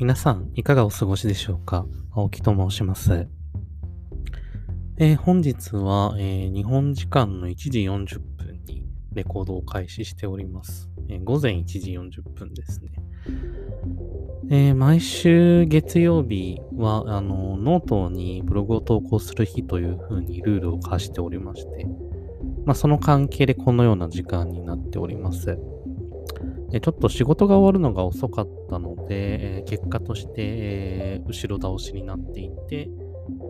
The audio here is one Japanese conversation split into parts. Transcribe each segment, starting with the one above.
皆さん、いかがお過ごしでしょうか？青木と申します。えー、本日は、えー、日本時間の1時40分にレコードを開始しております。えー、午前1時40分ですね。え毎週月曜日は、あの、ノートにブログを投稿する日というふうにルールを課しておりまして、まあ、その関係でこのような時間になっております。ちょっと仕事が終わるのが遅かったので、え結果として、えー後ろ倒しになっていて、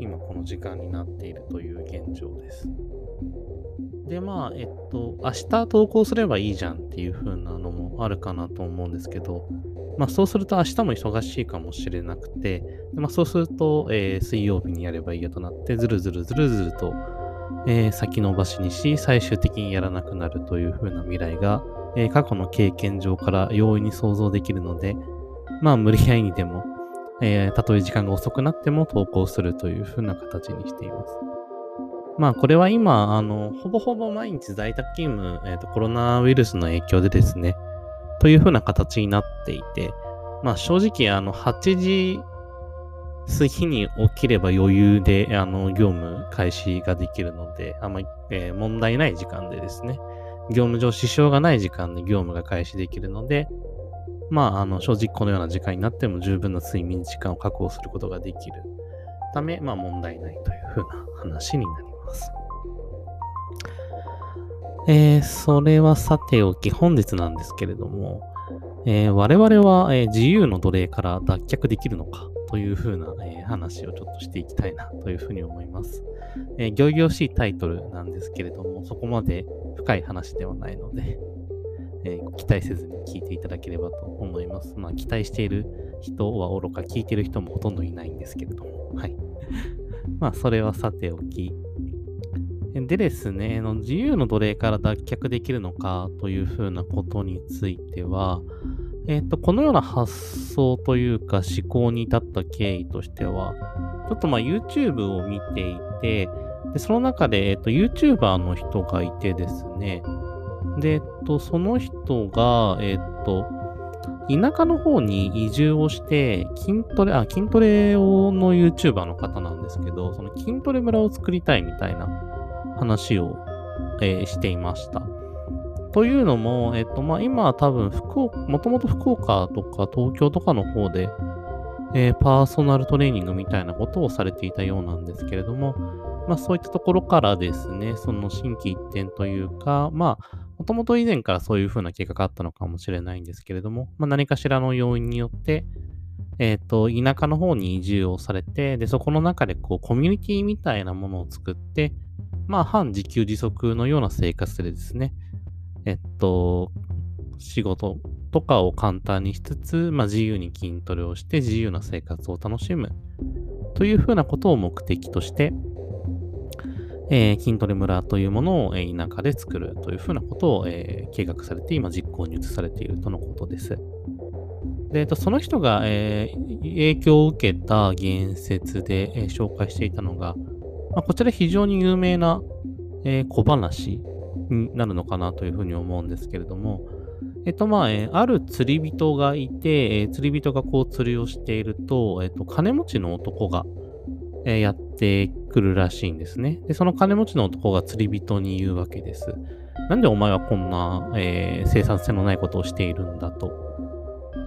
今この時間になっているという現状です。で、まあ、えっと、明日投稿すればいいじゃんっていう風なのもあるかなと思うんですけど、まあそうすると明日も忙しいかもしれなくて、まあそうすると、えー、水曜日にやればいいよとなって、ずるずるずるずると、えー、先延ばしにし、最終的にやらなくなるという風な未来がえー、過去の経験上から容易に想像できるので、まあ無理やりにでも、えー、たとえ時間が遅くなっても投稿するというふうな形にしています。まあこれは今、あの、ほぼほぼ毎日在宅勤務、えっ、ー、と、コロナウイルスの影響でですね、というふうな形になっていて、まあ正直、あの、8時過ぎに起きれば余裕で、あの、業務開始ができるので、あんまり、えー、問題ない時間でですね、業務上支障がない時間で業務が開始できるので、まあ、あの、正直このような時間になっても十分な睡眠時間を確保することができるため、まあ問題ないというふうな話になります。えー、それはさておき、本日なんですけれども、えー、我々は、えー、自由の奴隷から脱却できるのかというふうな、えー、話をちょっとしていきたいなというふうに思います。えー、行々しいタイトルなんですけれども、そこまで深い話ではないので、え、期待せずに聞いていただければと思います。まあ、期待している人はおろか、聞いている人もほとんどいないんですけれども、はい。まあ、それはさておき。でですね、自由の奴隷から脱却できるのかというふうなことについては、えっ、と、このような発想というか思考に至った経緯としては、ちょっとまあ YouTube を見ていて、でその中で、えっ、ー、と、YouTuber の人がいてですね、で、えっと、その人が、えっと、田舎の方に移住をして、筋トレ、あ、筋トレの YouTuber の方なんですけど、その筋トレ村を作りたいみたいな話を、えー、していました。というのも、えっと、まあ、今は多分福岡、もともと福岡とか東京とかの方で、えー、パーソナルトレーニングみたいなことをされていたようなんですけれども、まあ、そういったところからですね、その新規一転というか、まあ、もともと以前からそういうふうな計画があったのかもしれないんですけれども、まあ、何かしらの要因によって、えっ、ー、と、田舎の方に移住をされて、で、そこの中でこう、コミュニティみたいなものを作って、まあ、半自給自足のような生活でですね、えっと、仕事とかを簡単にしつつ、まあ、自由に筋トレをして自由な生活を楽しむというふうなことを目的として、えー、筋トレ村というものを、え、田舎で作るというふうなことを、えー、計画されて今実行に移されているとのことです。で、えっと、その人が、えー、影響を受けた言説で、えー、紹介していたのが、まあ、こちら非常に有名な、えー、小話になるのかなというふうに思うんですけれども、えっとまあ、えー、ある釣り人がいて、えー、釣り人がこう釣りをしていると、えっと、金持ちの男が、えー、やってくるらしいんですね。で、その金持ちの男が釣り人に言うわけです。なんでお前はこんな、え、生産性のないことをしているんだと。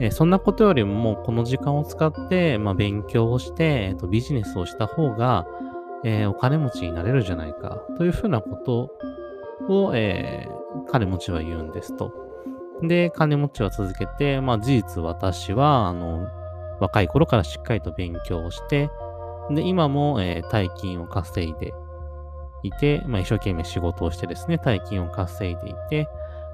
え、そんなことよりももうこの時間を使って、まあ、勉強をして、えーと、ビジネスをした方が、えー、お金持ちになれるじゃないかというふうなことを、えー、金持ちは言うんですと。で、金持ちは続けて、まあ事実私は、あの、若い頃からしっかりと勉強をして、で、今も、えー、大金を稼いでいて、まあ一生懸命仕事をしてですね、大金を稼いでいて、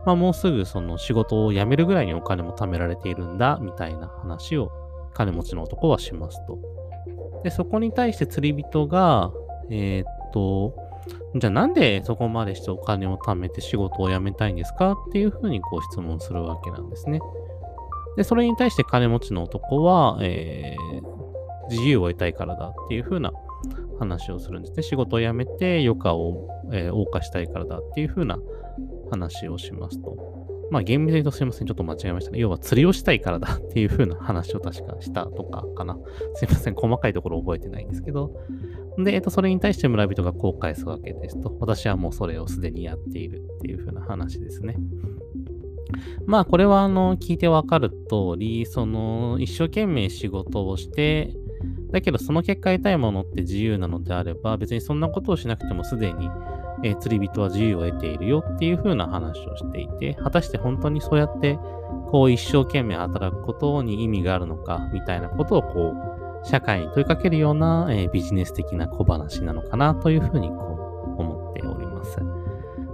まあもうすぐその仕事を辞めるぐらいにお金も貯められているんだ、みたいな話を金持ちの男はしますと。で、そこに対して釣り人が、えー、っと、じゃあなんでそこまでしてお金を貯めて仕事を辞めたいんですかっていうふうにこう質問するわけなんですね。で、それに対して金持ちの男は、えー、自由を得たいからだっていうふうな話をするんですね。仕事を辞めて余暇を、えー、謳歌したいからだっていうふうな話をしますと。まあ厳密に言うとすいません、ちょっと間違えましたね。要は釣りをしたいからだっていう風な話を確かしたとかかな。すいません、細かいところ覚えてないんですけど。で、えっと、それに対して村人がこう返すわけですと。私はもうそれをすでにやっているっていう風な話ですね。まあこれはあの聞いてわかる通り、その一生懸命仕事をして、だけどその結果得たいものって自由なのであれば、別にそんなことをしなくてもすでにえー、釣り人は自由を得ているよっていう風な話をしていて、果たして本当にそうやって、こう一生懸命働くことに意味があるのか、みたいなことをこう、社会に問いかけるような、えー、ビジネス的な小話なのかなというふうにこう思っております。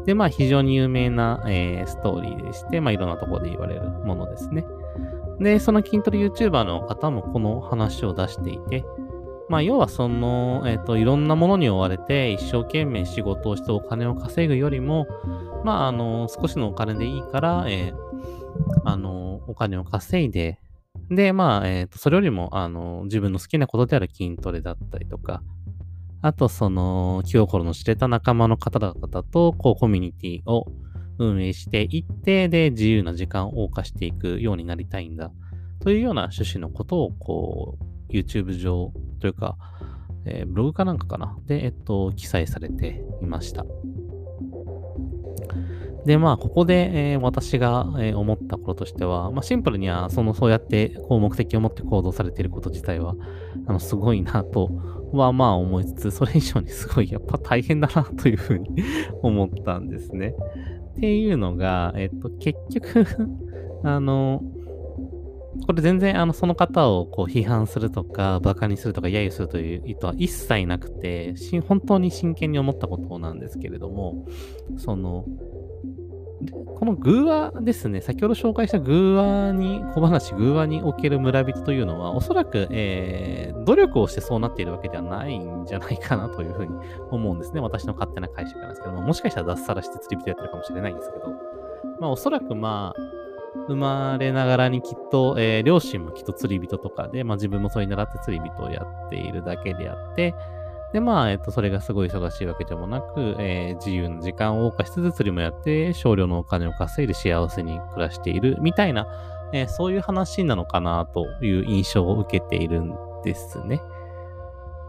で、まあ非常に有名な、えー、ストーリーでして、まあいろんなところで言われるものですね。で、その筋トレ YouTuber の方もこの話を出していて、まあ、要はその、えっ、ー、と、いろんなものに追われて一生懸命仕事をしてお金を稼ぐよりも、まあ、あの、少しのお金でいいから、えー、あの、お金を稼いで、で、まあ、えっ、ー、と、それよりも、あの、自分の好きなことである筋トレだったりとか、あと、その、気心の知れた仲間の方々と、こう、コミュニティを運営していって、で、自由な時間を謳歌していくようになりたいんだ、というような趣旨のことを、こう、YouTube 上というか、えー、ブログかなんかかな？で、えっと、記載されていました。で、まあ、ここで、えー、私が、えー、思ったこととしては、まあ、シンプルには、その、そうやって、こう、目的を持って行動されていること自体は、あの、すごいなとは、まあ、思いつつ、それ以上にすごい、やっぱ大変だなというふうに 思ったんですね。っていうのが、えっと、結局 あの、これ全然あのその方をこう批判するとか、馬鹿にするとか、揶揄するという意図は一切なくて、本当に真剣に思ったことなんですけれども、その、この偶話ですね、先ほど紹介した偶話に、小話偶話における村人というのは、おそらく、えー、努力をしてそうなっているわけではないんじゃないかなというふうに思うんですね。私の勝手な解釈なんですけども、もしかしたら脱サラして釣り人やってるかもしれないんですけど、まあおそらくまあ、生まれながらにきっと、えー、両親もきっと釣り人とかで、まあ自分もそれに習って釣り人をやっているだけであって、で、まあ、えっと、それがすごい忙しいわけでもなく、えー、自由な時間を謳歌しつつ釣りもやって、少量のお金を稼いで幸せに暮らしている、みたいな、えー、そういう話なのかなという印象を受けているんですね。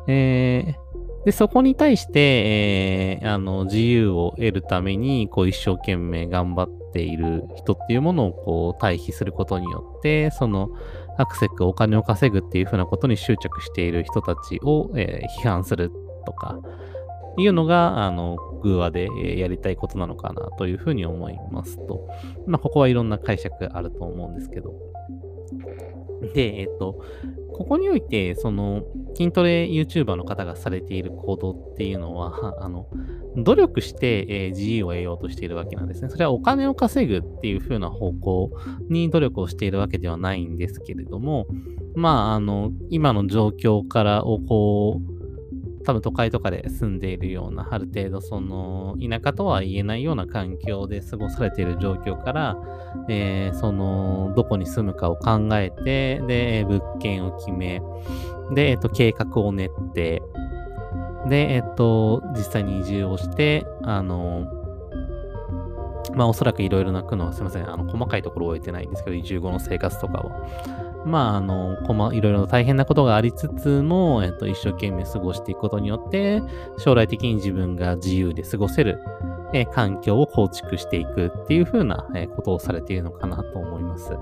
えー、で、そこに対して、えー、あの、自由を得るために、こう、一生懸命頑張っている人っていうものを、こう、対比することによって、その、アクセク、お金を稼ぐっていうふうなことに執着している人たちを、えー、批判するとか、いうのが、あの、偶話でやりたいことなのかなというふうに思いますと。まあ、ここはいろんな解釈あると思うんですけど。で、えっ、と、ここにおいて、その、筋トレ YouTuber の方がされている行動っていうのは、あの、努力して、えー、自由を得ようとしているわけなんですね。それはお金を稼ぐっていう風な方向に努力をしているわけではないんですけれども、まあ、あの、今の状況からをこう、多分都会とかで住んでいるような、ある程度その田舎とは言えないような環境で過ごされている状況から、えー、そのどこに住むかを考えて、で、物件を決め、で、えっと、計画を練って、で、えっと、実際に移住をして、あの、まあおそらくいろいろな苦悩、すいません、あの、細かいところを終えてないんですけど、移住後の生活とかを。まあ、あの、いろいろ大変なことがありつつも、えっと、一生懸命過ごしていくことによって、将来的に自分が自由で過ごせる、え、環境を構築していくっていうふうな、え、ことをされているのかなと思います。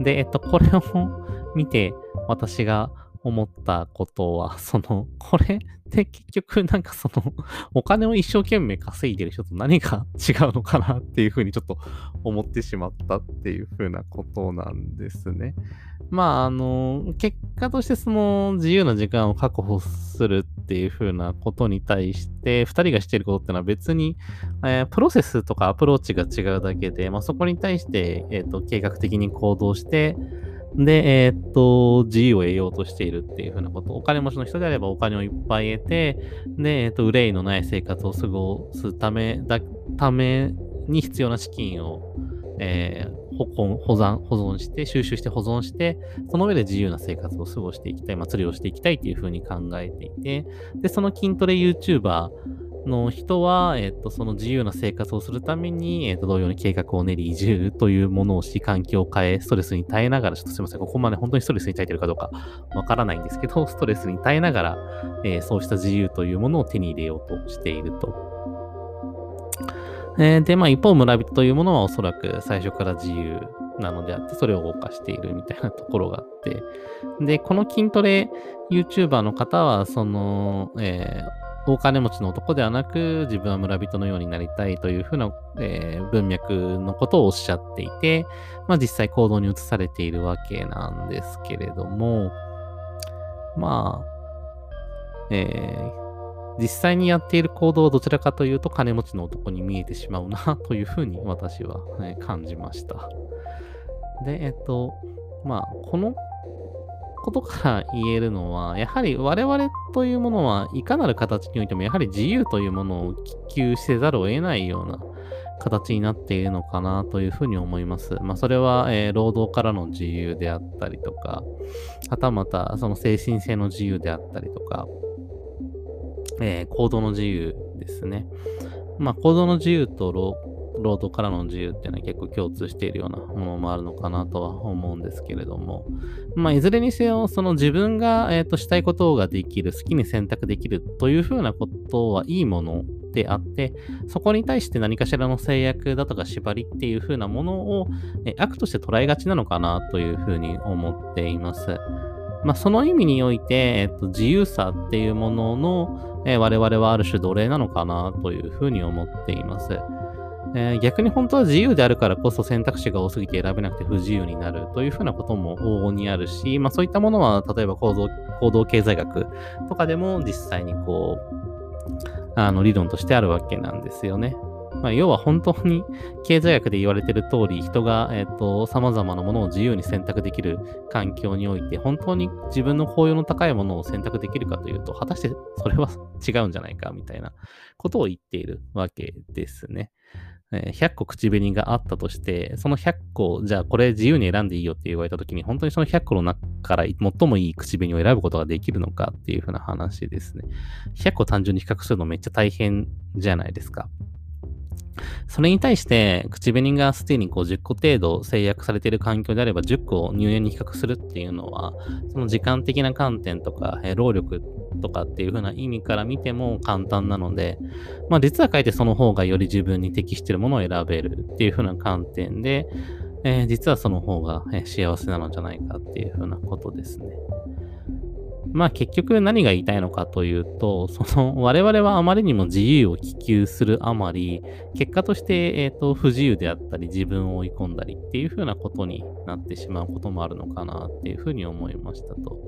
で、えっと、これを 見て、私が思ったことは、その、これって結局なんかその、お金を一生懸命稼いでる人と何が違うのかなっていうふうにちょっと思ってしまったっていうふうなことなんですね。まあ、あの、結果としてその自由な時間を確保するっていうふうなことに対して、二人がしていることってのは別に、えー、プロセスとかアプローチが違うだけで、まあそこに対して、えっ、ー、と、計画的に行動して、で、えー、っと、自由を得ようとしているっていうふうなこと。お金持ちの人であればお金をいっぱい得て、で、えー、っと、憂いのない生活を過ごすため、だ、ために必要な資金を、えー、保存、保存、保存して、収集して保存して、その上で自由な生活を過ごしていきたい、祭りをしていきたいっていうふうに考えていて、で、その筋トレ YouTuber の人は、えっ、と、その自由な生活をするために、えっ、と、同様に計画を練り移住というものをし、環境を変え、ストレスに耐えながら、ちょっとすいません、ここまで本当にストレスに耐えてるかどうかわからないんですけど、ストレスに耐えながら、えー、そうした自由というものを手に入れようとしていると。えー、で、まあ一方、村人というものはおそらく最初から自由なのであって、それを動かしているみたいなところがあって、で、この筋トレ YouTuber の方は、その、えー大金持ちの男ではなく、自分は村人のようになりたいというふうな、えー、文脈のことをおっしゃっていて、まあ実際行動に移されているわけなんですけれども、まあ、えー、実際にやっている行動はどちらかというと金持ちの男に見えてしまうなというふうに私は、ね、感じました。で、えっと、まあ、このことから言えるのは、やはり我々というものはいかなる形においても、やはり自由というものを希求せざるを得ないような形になっているのかなというふうに思います。まあ、それは、えー、労働からの自由であったりとか、はたまたその精神性の自由であったりとか、えー、行動の自由ですね。まあ、行動の自由と労労働からの自由っていうのは結構共通しているようなものもあるのかなとは思うんですけれども、まあ、いずれにせよ、その自分が、えーと、したいことができる、好きに選択できるというふうなことはいいものであって、そこに対して何かしらの制約だとか縛りっていうふうなものを、え悪として捉えがちなのかなというふうに思っています。まあ、その意味において、えっと、自由さっていうものの、えー、我々はある種奴隷なのかなというふうに思っています。えー、逆に本当は自由であるからこそ選択肢が多すぎて選べなくて不自由になるというふうなことも往々にあるし、まあそういったものは例えば構造行動経済学とかでも実際にこう、あの理論としてあるわけなんですよね。まあ、要は本当に経済学で言われている通り、人が、えっ、ー、と、様々なものを自由に選択できる環境において、本当に自分の効用の高いものを選択できるかというと、果たしてそれは違うんじゃないかみたいなことを言っているわけですね。100個口紅があったとして、その100個、じゃあこれ自由に選んでいいよって言われたときに、本当にその100個の中から最もいい口紅を選ぶことができるのかっていうふうな話ですね。100個単純に比較するのめっちゃ大変じゃないですか。それに対して、口紅がすでにこう10個程度制約されている環境であれば、10個を入園に比較するっていうのは、その時間的な観点とか、え労力とかっていう風な意味から見ても簡単なので、まあ実は書いてその方がより自分に適しているものを選べるっていう風な観点で、えー、実はその方が、幸せなのじゃないかっていう風なことですね。まあ結局何が言いたいのかというと、その我々はあまりにも自由を希求するあまり、結果として、えっ、ー、と不自由であったり自分を追い込んだりっていうふうなことになってしまうこともあるのかなっていうふうに思いましたと。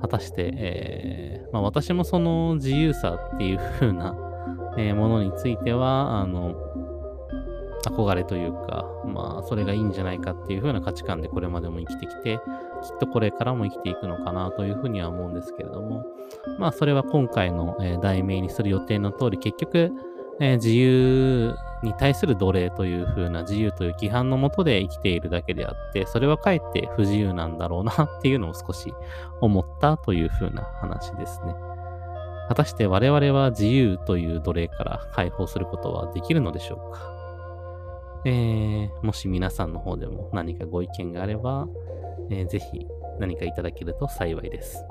果たして、えー、まあ、私もその自由さっていうふうな、えー、ものについては、あの、憧れというか、まあ、それがいいんじゃないかっていう風な価値観でこれまでも生きてきて、きっとこれからも生きていくのかなというふうには思うんですけれども、まあ、それは今回の、え、題名にする予定の通り、結局、え、自由に対する奴隷という風な自由という規範のもとで生きているだけであって、それはかえって不自由なんだろうなっていうのを少し思ったという風な話ですね。果たして我々は自由という奴隷から解放することはできるのでしょうか？えー、もし皆さんの方でも何かご意見があれば、えー、ぜひ何かいただけると幸いです。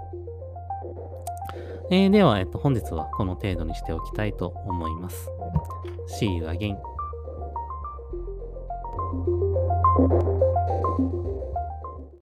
えー、では、えっと、本日はこの程度にしておきたいと思います。See you again.